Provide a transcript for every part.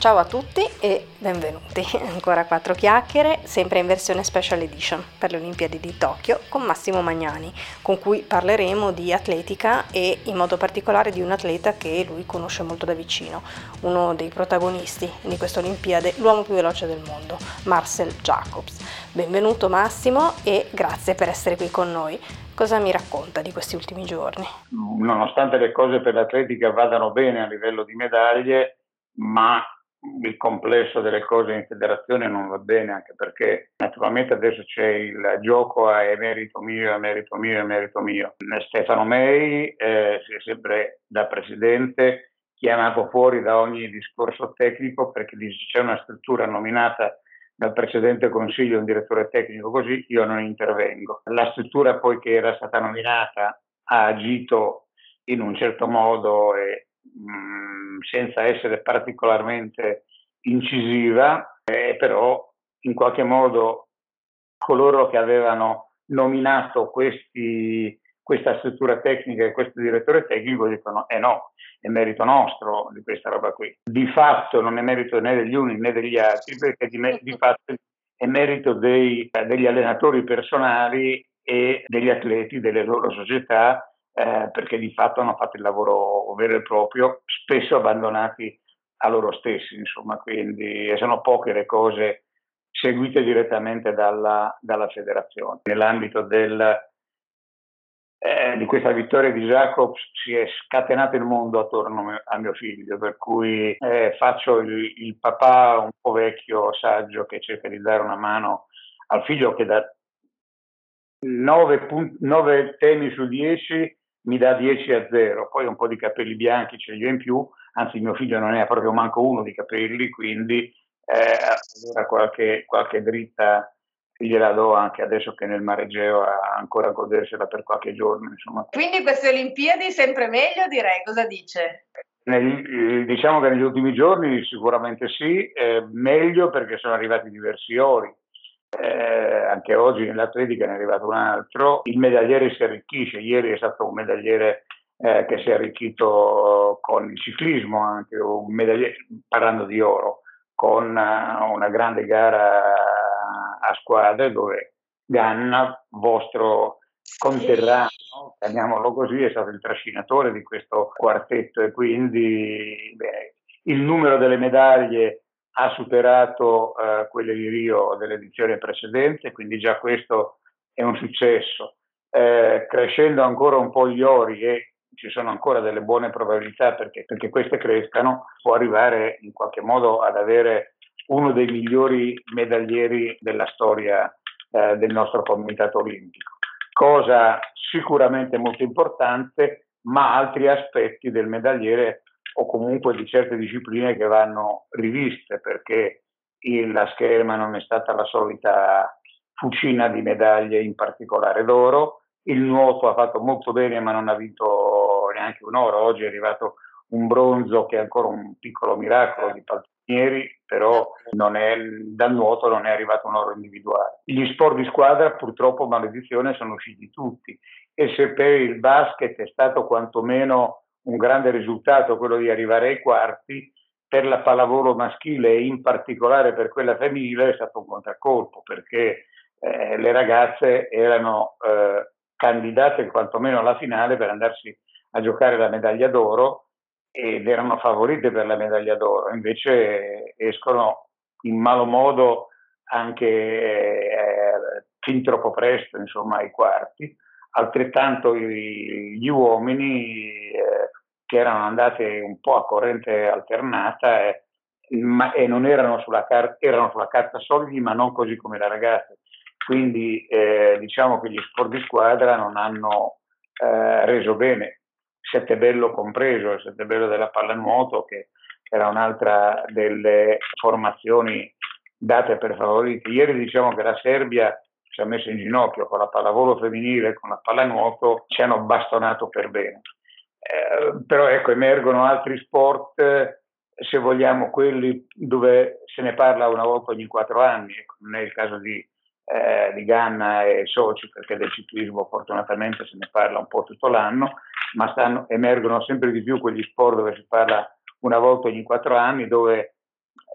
Ciao a tutti e benvenuti. Ancora quattro chiacchiere, sempre in versione special edition per le Olimpiadi di Tokyo con Massimo Magnani, con cui parleremo di atletica e in modo particolare di un atleta che lui conosce molto da vicino, uno dei protagonisti di queste Olimpiadi, l'uomo più veloce del mondo, Marcel Jacobs. Benvenuto Massimo e grazie per essere qui con noi. Cosa mi racconta di questi ultimi giorni? Nonostante le cose per l'atletica vadano bene a livello di medaglie, ma il complesso delle cose in federazione non va bene anche perché naturalmente adesso c'è il gioco a merito mio, è merito mio, è merito mio. Stefano Mei eh, si è sempre da presidente chiamato fuori da ogni discorso tecnico perché dice c'è una struttura nominata dal precedente consiglio un direttore tecnico così io non intervengo. La struttura poi che era stata nominata ha agito in un certo modo e mm, senza essere particolarmente incisiva, eh, però in qualche modo coloro che avevano nominato questi, questa struttura tecnica e questo direttore tecnico dicono eh no, è merito nostro di questa roba qui. Di fatto non è merito né degli uni né degli altri perché di, me, di fatto è merito dei, degli allenatori personali e degli atleti delle loro società eh, perché di fatto hanno fatto il lavoro vero e proprio, spesso abbandonati a loro stessi, insomma, quindi sono poche le cose seguite direttamente dalla, dalla federazione. Nell'ambito del, eh, di questa vittoria di Jacobs si è scatenato il mondo attorno a mio figlio, per cui eh, faccio il, il, papà un po' vecchio, saggio, che cerca di dare una mano al figlio che da 9, temi su 10 mi dà 10 a 0, poi un po' di capelli bianchi ce li ho in più, anzi mio figlio non ne ha proprio manco uno di capelli, quindi eh, allora qualche, qualche dritta gliela do anche adesso che nel Maregeo ha ancora a godersela per qualche giorno. Insomma. Quindi queste Olimpiadi sempre meglio direi, cosa dice? Nel, diciamo che negli ultimi giorni sicuramente sì, eh, meglio perché sono arrivati diversi ori, eh, anche oggi nell'atletica ne è arrivato un altro, il medagliere si arricchisce, ieri è stato un medagliere eh, che si è arricchito con il ciclismo, anche un medagliere, parlando di oro, con uh, una grande gara a squadre dove Ganna, vostro conterraneo, chiamiamolo così, è stato il trascinatore di questo quartetto e quindi beh, il numero delle medaglie ha superato eh, quelle di Rio dell'edizione precedente, quindi già questo è un successo. Eh, crescendo ancora un po' gli ori e ci sono ancora delle buone probabilità perché, perché queste crescano, può arrivare in qualche modo ad avere uno dei migliori medaglieri della storia eh, del nostro comitato olimpico. Cosa sicuramente molto importante, ma altri aspetti del medagliere o comunque di certe discipline che vanno riviste perché la scherma non è stata la solita fucina di medaglie, in particolare d'oro. Il nuoto ha fatto molto bene ma non ha vinto neanche un oro. Oggi è arrivato un bronzo che è ancora un piccolo miracolo di Paltinieri, però è, dal nuoto non è arrivato un oro individuale. Gli sport di squadra purtroppo, maledizione, sono usciti tutti e se per il basket è stato quantomeno un grande risultato quello di arrivare ai quarti, per la pallavolo maschile e in particolare per quella femminile è stato un contraccolpo perché eh, le ragazze erano eh, candidate quantomeno alla finale per andarsi a giocare la medaglia d'oro ed erano favorite per la medaglia d'oro, invece escono in malo modo anche eh, fin troppo presto insomma, ai quarti. Altrettanto gli uomini eh, che erano andati un po' a corrente alternata eh, ma, e non erano sulla, car- erano sulla carta solidi ma non così come le ragazze. Quindi eh, diciamo che gli sport di squadra non hanno eh, reso bene, Settebello compreso, il Settebello della pallanuoto che era un'altra delle formazioni date per favorite. Ieri diciamo che la Serbia ci ha messo in ginocchio con la pallavolo femminile e con la pallanuoto, ci hanno bastonato per bene. Eh, però ecco, emergono altri sport, eh, se vogliamo quelli dove se ne parla una volta ogni quattro anni, ecco, non è il caso di, eh, di Ganna e Soci, perché del ciclismo fortunatamente se ne parla un po' tutto l'anno, ma stanno, emergono sempre di più quegli sport dove si parla una volta ogni quattro anni, dove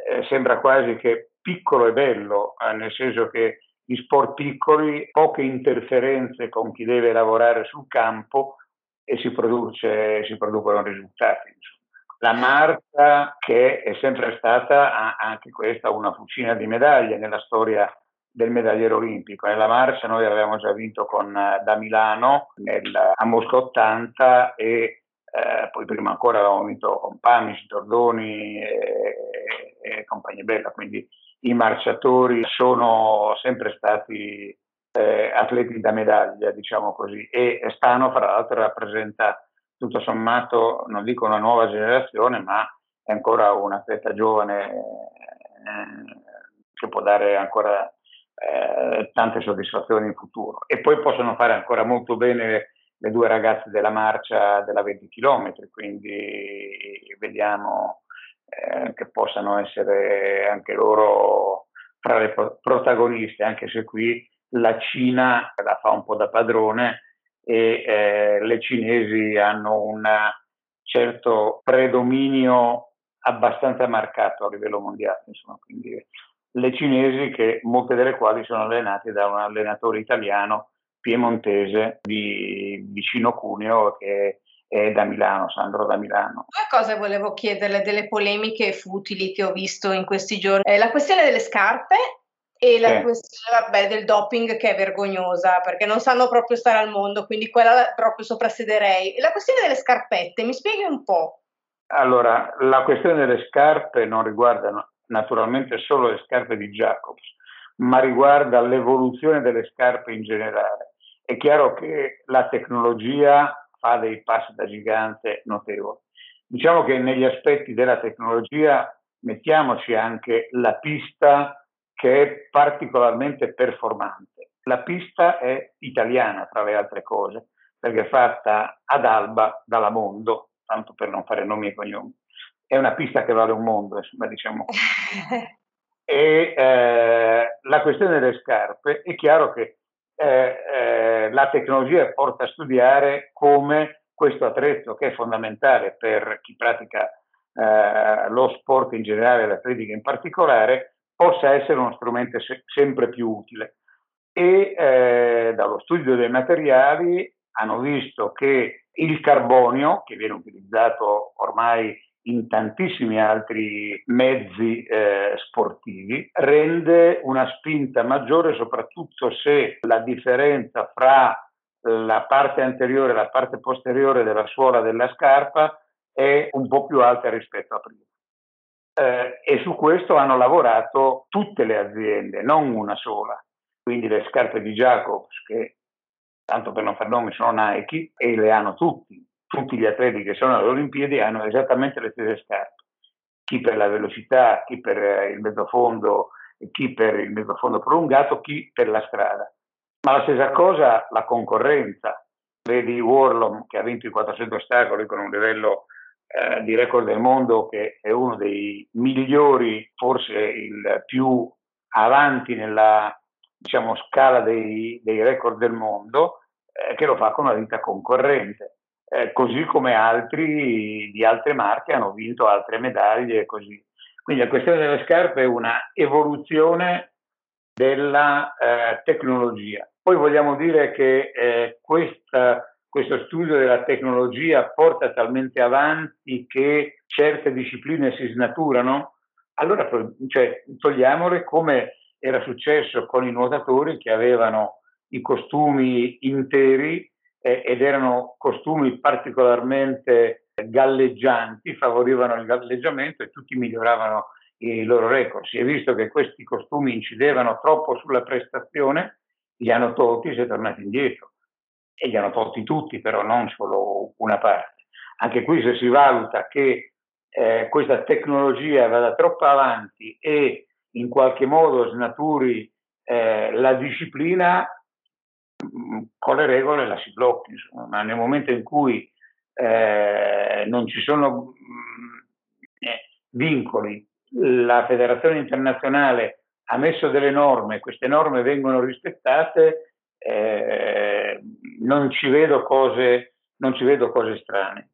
eh, sembra quasi che piccolo è bello, eh, nel senso che gli sport piccoli, poche interferenze con chi deve lavorare sul campo e si, produce, si producono risultati. Insomma. La marca che è sempre stata anche questa una fucina di medaglie nella storia del medagliere olimpico. Nella marcia noi avevamo già vinto con, da Milano nel, a Mosca 80 e eh, poi prima ancora avevamo vinto con Pamis, Tordoni e, e compagnia bella, quindi i marciatori sono sempre stati eh, atleti da medaglia, diciamo così, e Stano fra l'altro rappresenta tutto sommato, non dico una nuova generazione, ma è ancora un atleta giovane eh, che può dare ancora eh, tante soddisfazioni in futuro. E poi possono fare ancora molto bene le due ragazze della marcia della 20 km, quindi vediamo eh, che possano essere anche loro tra le protagoniste, anche se qui la Cina la fa un po' da padrone e eh, le cinesi hanno un certo predominio abbastanza marcato a livello mondiale, insomma, quindi le cinesi che molte delle quali sono allenate da un allenatore italiano piemontese di vicino Cuneo che è da Milano, Sandro da Milano. Due cose volevo chiederle delle polemiche futili che ho visto in questi giorni. Eh, la questione delle scarpe e la sì. questione vabbè, del doping che è vergognosa perché non sanno proprio stare al mondo, quindi quella proprio soprassederei. E la questione delle scarpette, mi spieghi un po'? Allora, la questione delle scarpe non riguarda naturalmente solo le scarpe di Jacobs, ma riguarda l'evoluzione delle scarpe in generale. È chiaro che la tecnologia fa dei passi da gigante notevoli. Diciamo che negli aspetti della tecnologia mettiamoci anche la pista che è particolarmente performante. La pista è italiana, tra le altre cose, perché è fatta ad Alba dalla Mondo, tanto per non fare nomi e cognomi. È una pista che vale un mondo, insomma, diciamo. e eh, la questione delle scarpe, è chiaro che eh, eh, la tecnologia porta a studiare come questo attrezzo, che è fondamentale per chi pratica eh, lo sport in generale l'atletica in particolare, possa essere uno strumento se- sempre più utile. E eh, dallo studio dei materiali hanno visto che il carbonio, che viene utilizzato ormai in tantissimi altri mezzi eh, sportivi, rende una spinta maggiore soprattutto se la differenza fra la parte anteriore e la parte posteriore della suola della scarpa è un po' più alta rispetto a prima. Eh, e su questo hanno lavorato tutte le aziende, non una sola. Quindi le scarpe di Jacobs, che tanto per non far nomi sono Nike, e le hanno tutti tutti gli atleti che sono alle Olimpiadi hanno esattamente le stesse scarpe, chi per la velocità, chi per eh, il mezzofondo, chi per il mezzofondo prolungato, chi per la strada. Ma la stessa cosa la concorrenza. Vedi Warlom che ha vinto i 400 ostacoli con un livello eh, di record del mondo che è uno dei migliori, forse il più avanti nella diciamo, scala dei, dei record del mondo, eh, che lo fa con una vita concorrente eh, così come altri di altre marche hanno vinto altre medaglie così. Quindi la questione delle scarpe è una evoluzione della eh, tecnologia. Poi vogliamo dire che eh, questa, questo studio della tecnologia porta talmente avanti che certe discipline si snaturano, allora cioè, togliamole come era successo con i nuotatori che avevano i costumi interi eh, ed erano costumi particolarmente galleggianti, favorivano il galleggiamento e tutti miglioravano i loro record. Si è visto che questi costumi incidevano troppo sulla prestazione, li hanno tolti e si è tornati indietro. E li hanno tolti tutti, però non solo una parte. Anche qui se si valuta che eh, questa tecnologia vada troppo avanti e in qualche modo snaturi eh, la disciplina, con le regole la si blocchi, ma nel momento in cui eh, non ci sono mh, eh, vincoli, la federazione internazionale ha messo delle norme, queste norme vengono rispettate, eh, non, ci vedo cose, non ci vedo cose strane.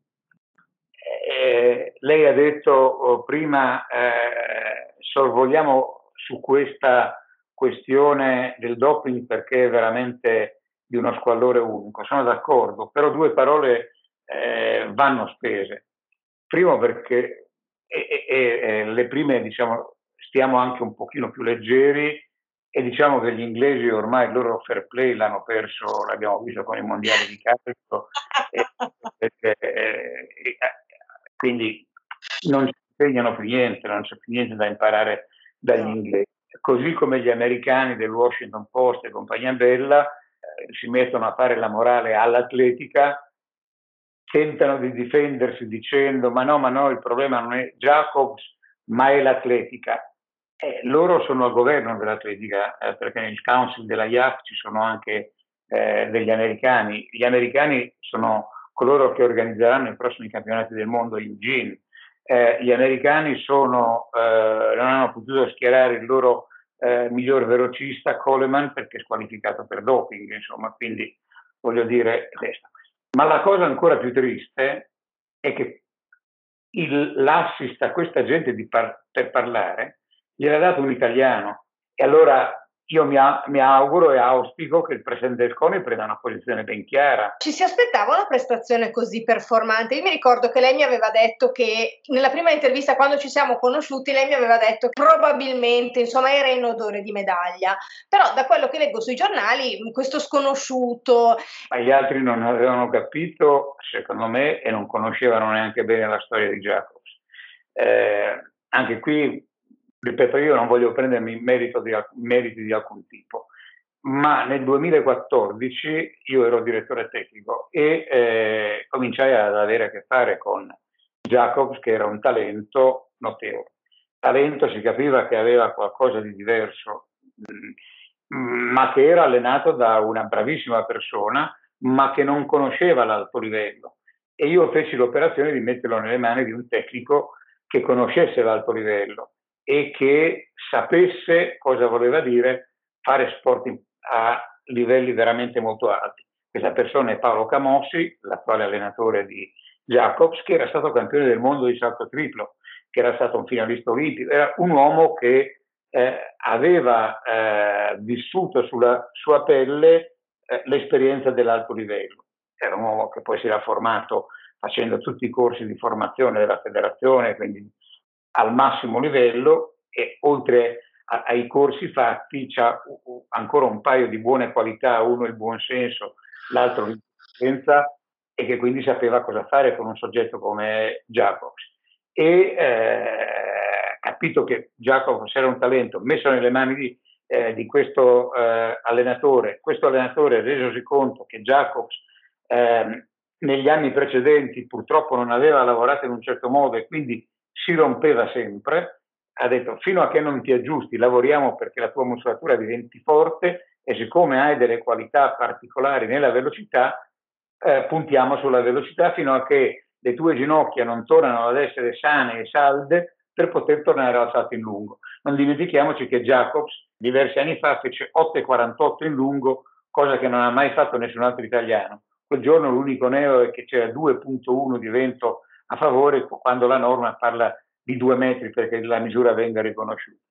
Eh, lei ha detto oh, prima eh, sorvoliamo su questa questione del doping perché è veramente di uno squallore unico, sono d'accordo, però due parole eh, vanno spese. Primo perché e, e, e le prime, diciamo, stiamo anche un pochino più leggeri e diciamo che gli inglesi ormai il loro fair play l'hanno perso, l'abbiamo visto con i mondiali di calcio, quindi non ci insegnano più niente, non c'è più niente da imparare dagli inglesi. Così come gli americani del Washington Post e compagnia bella eh, si mettono a fare la morale all'atletica tentano di difendersi dicendo ma no, ma no, il problema non è Jacobs, ma è l'atletica. Eh, loro sono al governo dell'atletica, eh, perché nel council della IAF ci sono anche eh, degli americani. Gli americani sono coloro che organizzeranno i prossimi campionati del mondo in GIN. Eh, gli americani sono, eh, non hanno potuto schierare il loro eh, miglior velocista Coleman perché squalificato per doping, insomma, quindi voglio dire questo. Ma la cosa ancora più triste è che il, l'assist a questa gente par- per parlare gliel'ha dato un italiano. E allora io mi, a, mi, auguro e auspico che il presidente del CONI prenda una posizione ben chiara. Ci si aspettava una prestazione così performante. Io mi ricordo che lei mi aveva detto che nella prima intervista, quando ci siamo conosciuti, lei mi aveva detto che probabilmente insomma era in odore di medaglia. Però da quello che leggo sui giornali, questo sconosciuto. Ma gli altri non avevano capito, secondo me, e non conoscevano neanche bene la storia di Jacobs. Eh, anche qui ripeto, io non voglio prendermi di, meriti di alcun tipo, ma nel 2014 io ero direttore tecnico e eh, cominciai ad avere a che fare con Jacobs, che era un talento notevole. Talento si capiva che aveva qualcosa di diverso, mm, ma che era allenato da una bravissima persona, ma che non conosceva l'alto livello. E io feci l'operazione di metterlo nelle mani di un tecnico che conoscesse l'alto livello e che sapesse cosa voleva dire fare sport a livelli veramente molto alti. Questa persona è Paolo Camossi, l'attuale allenatore di Jacobs, che era stato campione del mondo di salto triplo, che era stato un finalista olimpico, era un uomo che eh, aveva eh, vissuto sulla sua pelle eh, l'esperienza dell'alto livello. Era un uomo che poi si era formato facendo tutti i corsi di formazione della federazione, quindi al massimo livello e oltre a, ai corsi fatti c'ha ancora un paio di buone qualità, uno il buon senso, l'altro l'intelligenza e che quindi sapeva cosa fare con un soggetto come Jacobs. E eh, capito che Jacobs era un talento messo nelle mani di, eh, di questo eh, allenatore, questo allenatore resosi conto che Jacobs ehm, negli anni precedenti purtroppo non aveva lavorato in un certo modo e quindi si rompeva sempre, ha detto fino a che non ti aggiusti lavoriamo perché la tua muscolatura diventi forte e siccome hai delle qualità particolari nella velocità, eh, puntiamo sulla velocità fino a che le tue ginocchia non tornano ad essere sane e salde per poter tornare al salto in lungo. Non dimentichiamoci che Jacobs diversi anni fa fece 8,48 in lungo, cosa che non ha mai fatto nessun altro italiano. Quel giorno l'unico neo è che c'era 2,1 di vento a favore quando la norma parla di due metri perché la misura venga riconosciuta.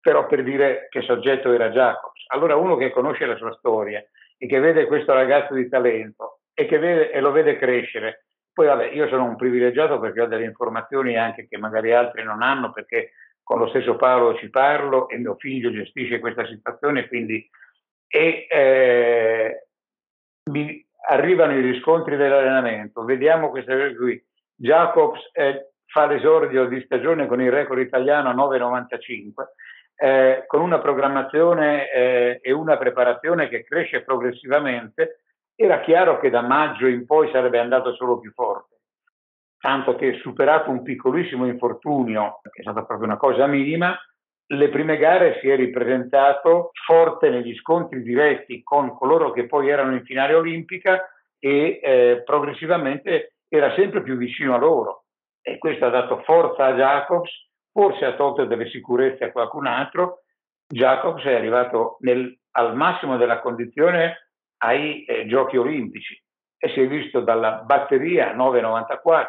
Però per dire che soggetto era Jacobs. Allora uno che conosce la sua storia e che vede questo ragazzo di talento e, che vede, e lo vede crescere, poi vabbè, io sono un privilegiato perché ho delle informazioni anche che magari altri non hanno perché con lo stesso Paolo ci parlo e mio figlio gestisce questa situazione, quindi e, eh, mi arrivano i riscontri dell'allenamento, vediamo questa cosa qui, Jacobs eh, fa l'esordio di stagione con il record italiano a 9,95, eh, con una programmazione eh, e una preparazione che cresce progressivamente, era chiaro che da maggio in poi sarebbe andato solo più forte. Tanto che superato un piccolissimo infortunio, che è stata proprio una cosa minima, le prime gare si è ripresentato forte negli scontri diretti con coloro che poi erano in finale olimpica e eh, progressivamente era sempre più vicino a loro e questo ha dato forza a Jacobs, forse ha tolto delle sicurezze a qualcun altro. Jacobs è arrivato nel, al massimo della condizione ai eh, giochi olimpici e si è visto dalla batteria 9,94,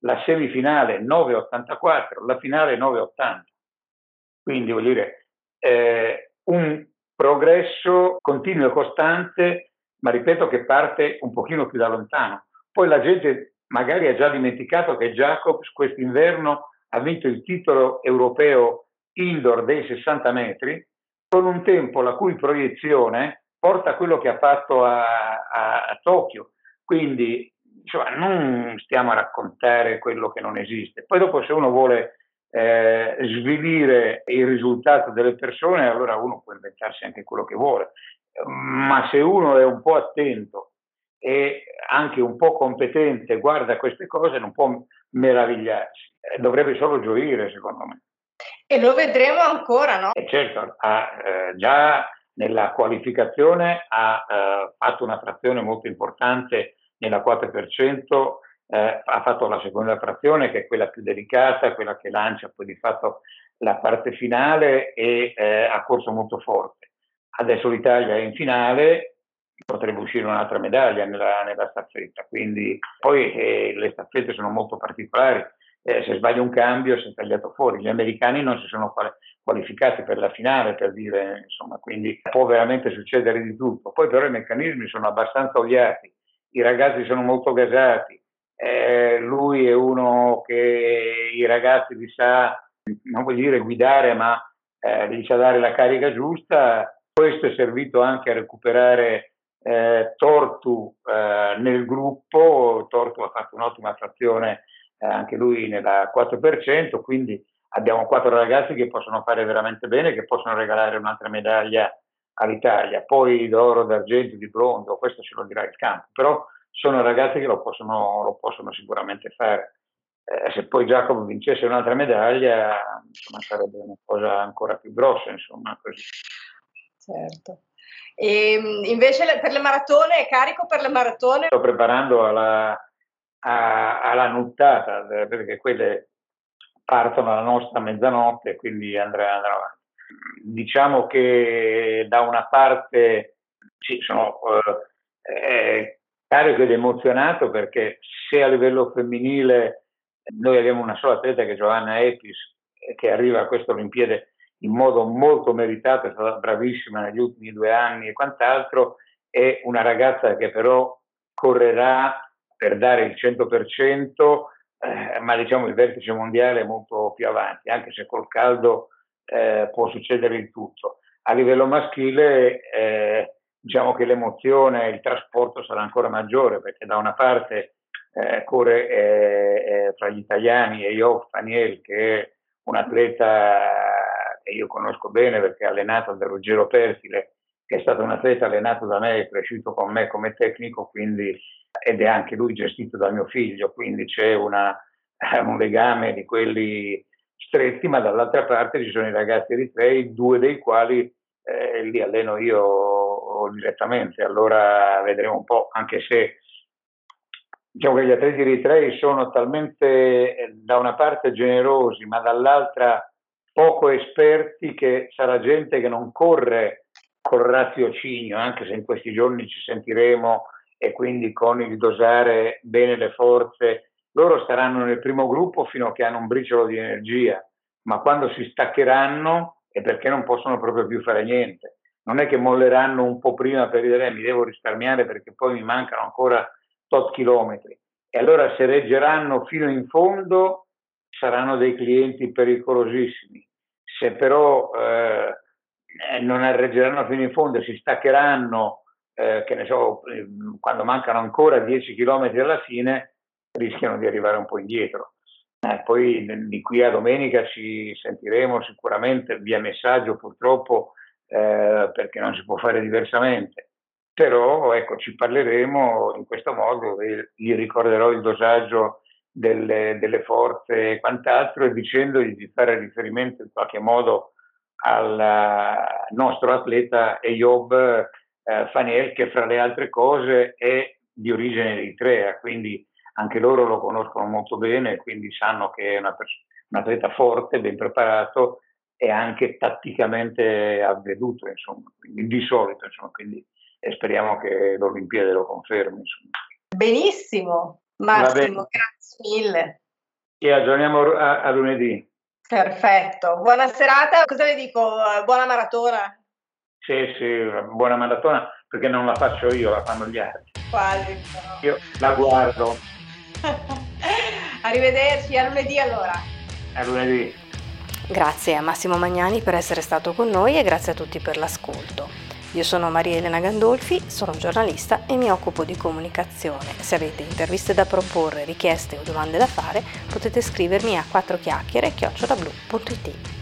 la semifinale 9,84, la finale 9,80. Quindi voglio dire, eh, un progresso continuo e costante, ma ripeto che parte un pochino più da lontano. Poi la gente magari ha già dimenticato che Jacobs quest'inverno ha vinto il titolo europeo indoor dei 60 metri con un tempo la cui proiezione porta a quello che ha fatto a, a, a Tokyo. Quindi insomma, non stiamo a raccontare quello che non esiste. Poi dopo se uno vuole eh, svilire il risultato delle persone, allora uno può inventarsi anche quello che vuole. Ma se uno è un po' attento e anche un po' competente, guarda queste cose, non può meravigliarsi, eh, dovrebbe solo gioire, secondo me. E lo vedremo ancora, no? E certo, ha, eh, già nella qualificazione ha eh, fatto una frazione molto importante nella 4%, eh, ha fatto la seconda frazione che è quella più delicata, quella che lancia poi di fatto la parte finale e eh, ha corso molto forte. Adesso l'Italia è in finale, potrebbe uscire un'altra medaglia nella, nella staffetta, quindi poi eh, le staffette sono molto particolari, eh, se sbaglia un cambio si è tagliato fuori, gli americani non si sono qualificati per la finale, per dire, insomma, quindi può veramente succedere di tutto. Poi però i meccanismi sono abbastanza oliati, i ragazzi sono molto gasati, eh, lui è uno che i ragazzi li sa, non voglio dire guidare, ma eh, li sa dare la carica giusta. Questo è servito anche a recuperare eh, Tortu eh, nel gruppo. Tortu ha fatto un'ottima frazione eh, anche lui nella 4%, quindi abbiamo quattro ragazzi che possono fare veramente bene, che possono regalare un'altra medaglia all'Italia, poi d'oro, d'argento, di bronzo, questo ce lo dirà il campo, però sono ragazzi che lo possono, lo possono sicuramente fare. Eh, se poi Giacomo vincesse un'altra medaglia, insomma, sarebbe una cosa ancora più grossa, insomma, così. Certo. E ehm, invece per le maratone, è carico per le maratone? Sto preparando alla, a, alla nuttata, perché quelle partono alla nostra mezzanotte, quindi andrà avanti. Diciamo che da una parte sì, sono eh, eh, carico ed emozionato perché se a livello femminile noi abbiamo una sola atleta che è Giovanna Epis che arriva a queste Olimpiadi in modo molto meritato, è stata bravissima negli ultimi due anni e quant'altro, è una ragazza che però correrà per dare il 100%, eh, ma diciamo il vertice mondiale è molto più avanti, anche se col caldo eh, può succedere il tutto. A livello maschile eh, diciamo che l'emozione, il trasporto sarà ancora maggiore perché da una parte eh, corre eh, eh, fra gli italiani e io Faniel che è un atleta che io conosco bene perché è allenato da Ruggero Pertile che è stato un atleta allenato da me e cresciuto con me come tecnico quindi ed è anche lui gestito da mio figlio, quindi c'è una, un legame di quelli stretti, ma dall'altra parte ci sono i ragazzi eritrei, due dei quali eh, li alleno io direttamente, allora vedremo un po', anche se diciamo che gli atleti eritrei sono talmente eh, da una parte generosi, ma dall'altra poco esperti che sarà gente che non corre col raziocinio, anche se in questi giorni ci sentiremo e quindi con il dosare bene le forze, loro staranno nel primo gruppo fino a che hanno un briciolo di energia, ma quando si staccheranno è perché non possono proprio più fare niente. Non è che molleranno un po' prima per dire eh, mi devo risparmiare perché poi mi mancano ancora tot chilometri. E allora se reggeranno fino in fondo saranno dei clienti pericolosissimi. Se però eh, non reggeranno fino in fondo e si staccheranno eh, che ne so, ehm, quando mancano ancora 10 km alla fine, rischiano di arrivare un po' indietro. Eh, poi di qui a domenica ci sentiremo sicuramente via messaggio purtroppo eh, perché non si può fare diversamente. Però ecco, ci parleremo in questo modo, gli ricorderò il dosaggio delle, delle forze e quant'altro e dicendogli di fare riferimento in qualche modo al nostro atleta Eyob eh, Faniel che fra le altre cose è di origine eritrea, quindi anche loro lo conoscono molto bene, quindi sanno che è una pers- un atleta forte, ben preparato e anche tatticamente avveduto, insomma, quindi di solito, insomma, quindi speriamo che l'Olimpiade lo confermi. Insomma. Benissimo, Massimo, grazie mille. E aggiorniamo a, a lunedì. Perfetto, buona serata. Cosa le dico? Buona maratona? Sì, sì, buona maratona perché non la faccio io, la fanno gli altri. Quasi. No. Io la guardo. Arrivederci, a lunedì allora. A lunedì. Grazie a Massimo Magnani per essere stato con noi e grazie a tutti per l'ascolto. Io sono Maria Elena Gandolfi, sono giornalista e mi occupo di comunicazione. Se avete interviste da proporre, richieste o domande da fare, potete scrivermi a 4chiacchiere chiocciolablu.it.